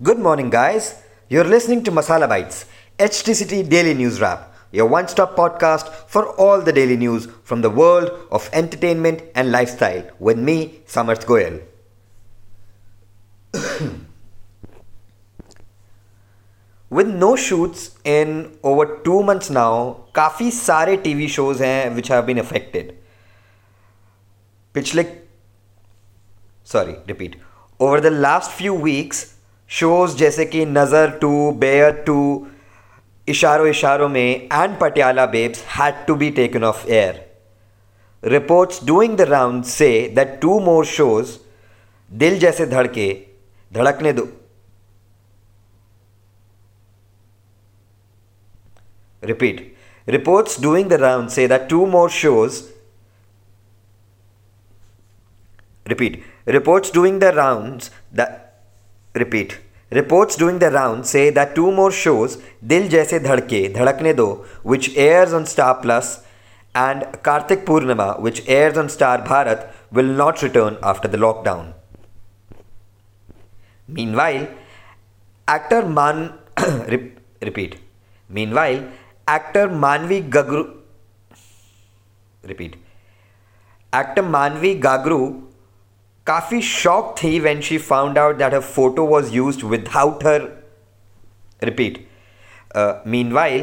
Good morning, guys. You're listening to Masala Bites, HT City Daily News Wrap, your one stop podcast for all the daily news from the world of entertainment and lifestyle with me, Samarth Goyal. with no shoots in over two months now, काफ़ी सारे TV shows हैं which have been affected पिछले sorry repeat over the last few weeks shows जैसे कि Nazar to, bear two, Isharon Isharon Mein and Patiala babes had to be taken off air reports doing the rounds that two more shows Dil Jaise Dhadke, Dhadakne Do. Repeat reports doing the rounds that two more shows reports doing the rounds that repeat reports doing the rounds that two more shows Dil Jaise Dhadke Dhadakne Do which airs on Star Plus and Kartik Purnima which airs on Star Bharat will not return after the lockdown meanwhile actor मान repeat meanwhile actor Manvi Gagroo repeat actor Manvi Gagroo काफ़ी shock थी when she found out that her photo was used without her repeat meanwhile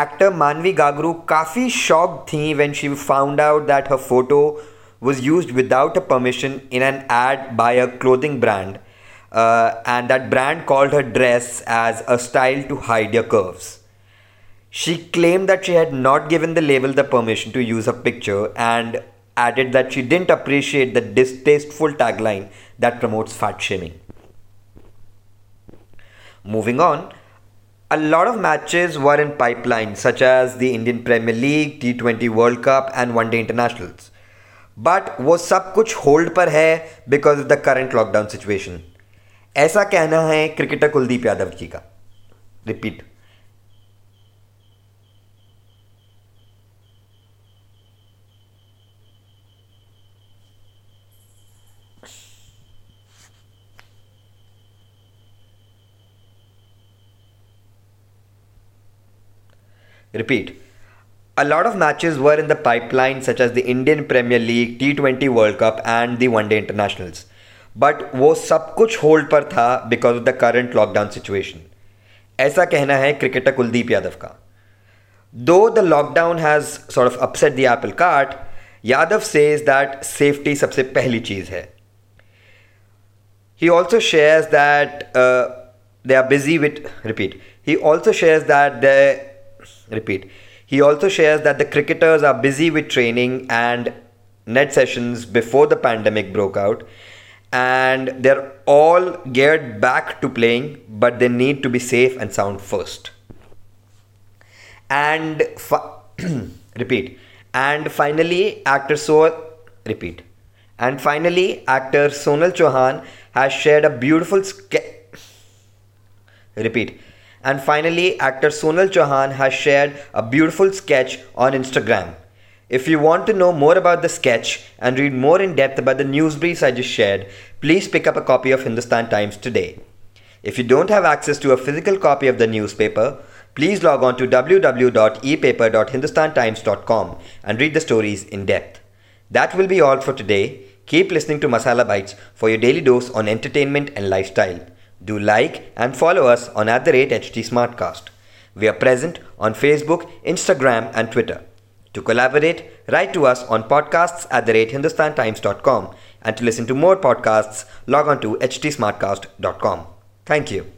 actor मानवी गागरू काफ़ी shock थी when she found out that her photo was used without a permission in an ad by a clothing brand, uh, and that brand called her dress as a style to hide your curves. She claimed that she had not given the label the permission to use her picture and added that she didn't appreciate the distasteful tagline that promotes fat shaming. Moving on, a lot of matches were in pipeline, such as the Indian Premier League, T20 World Cup, and One Day Internationals. But वो सब कुछ hold पर है because of the current lockdown situation ऐसा कहना है cricketer Kuldeep Yadav ji का repeat Repeat. A lot of matches were in the pipeline, such as the Indian Premier League, T20 World Cup, and the One Day Internationals. But वो सब कुछ hold पर था because of the current lockdown situation ऐसा कहना है cricketer Kuldeep Yadav का though the lockdown has sort of upset the apple cart Yadav says that safety सबसे पहली चीज है he also shares that uh, they are busy with repeat he also shares that they Repeat. He also shares that the cricketers are busy with training and net sessions before the pandemic broke out and they're all geared back to playing, but they need to be safe and sound first. And fi- repeat. And finally, actor So repeat. And finally, actor Sonal Chauhan has shared a beautiful sketch. Repeat. And finally, actor Sonal Chauhan has shared a beautiful sketch on Instagram. If you want to know more about the sketch and read more in depth about the news briefs I just shared, please pick up a copy of Hindustan Times today. If you don't have access to a physical copy of the newspaper, please log on to www.epaper.hindustantimes.com and read the stories in depth. That will be all for today. Keep listening to Masala Bites for your daily dose on entertainment and lifestyle. Do like and follow us on at the rate HT Smartcast. We are present on Facebook, Instagram, and Twitter. To collaborate, write to us on podcasts at the rate hindustantimes.com and to listen to more podcasts, log on to htsmartcast.com. Thank you.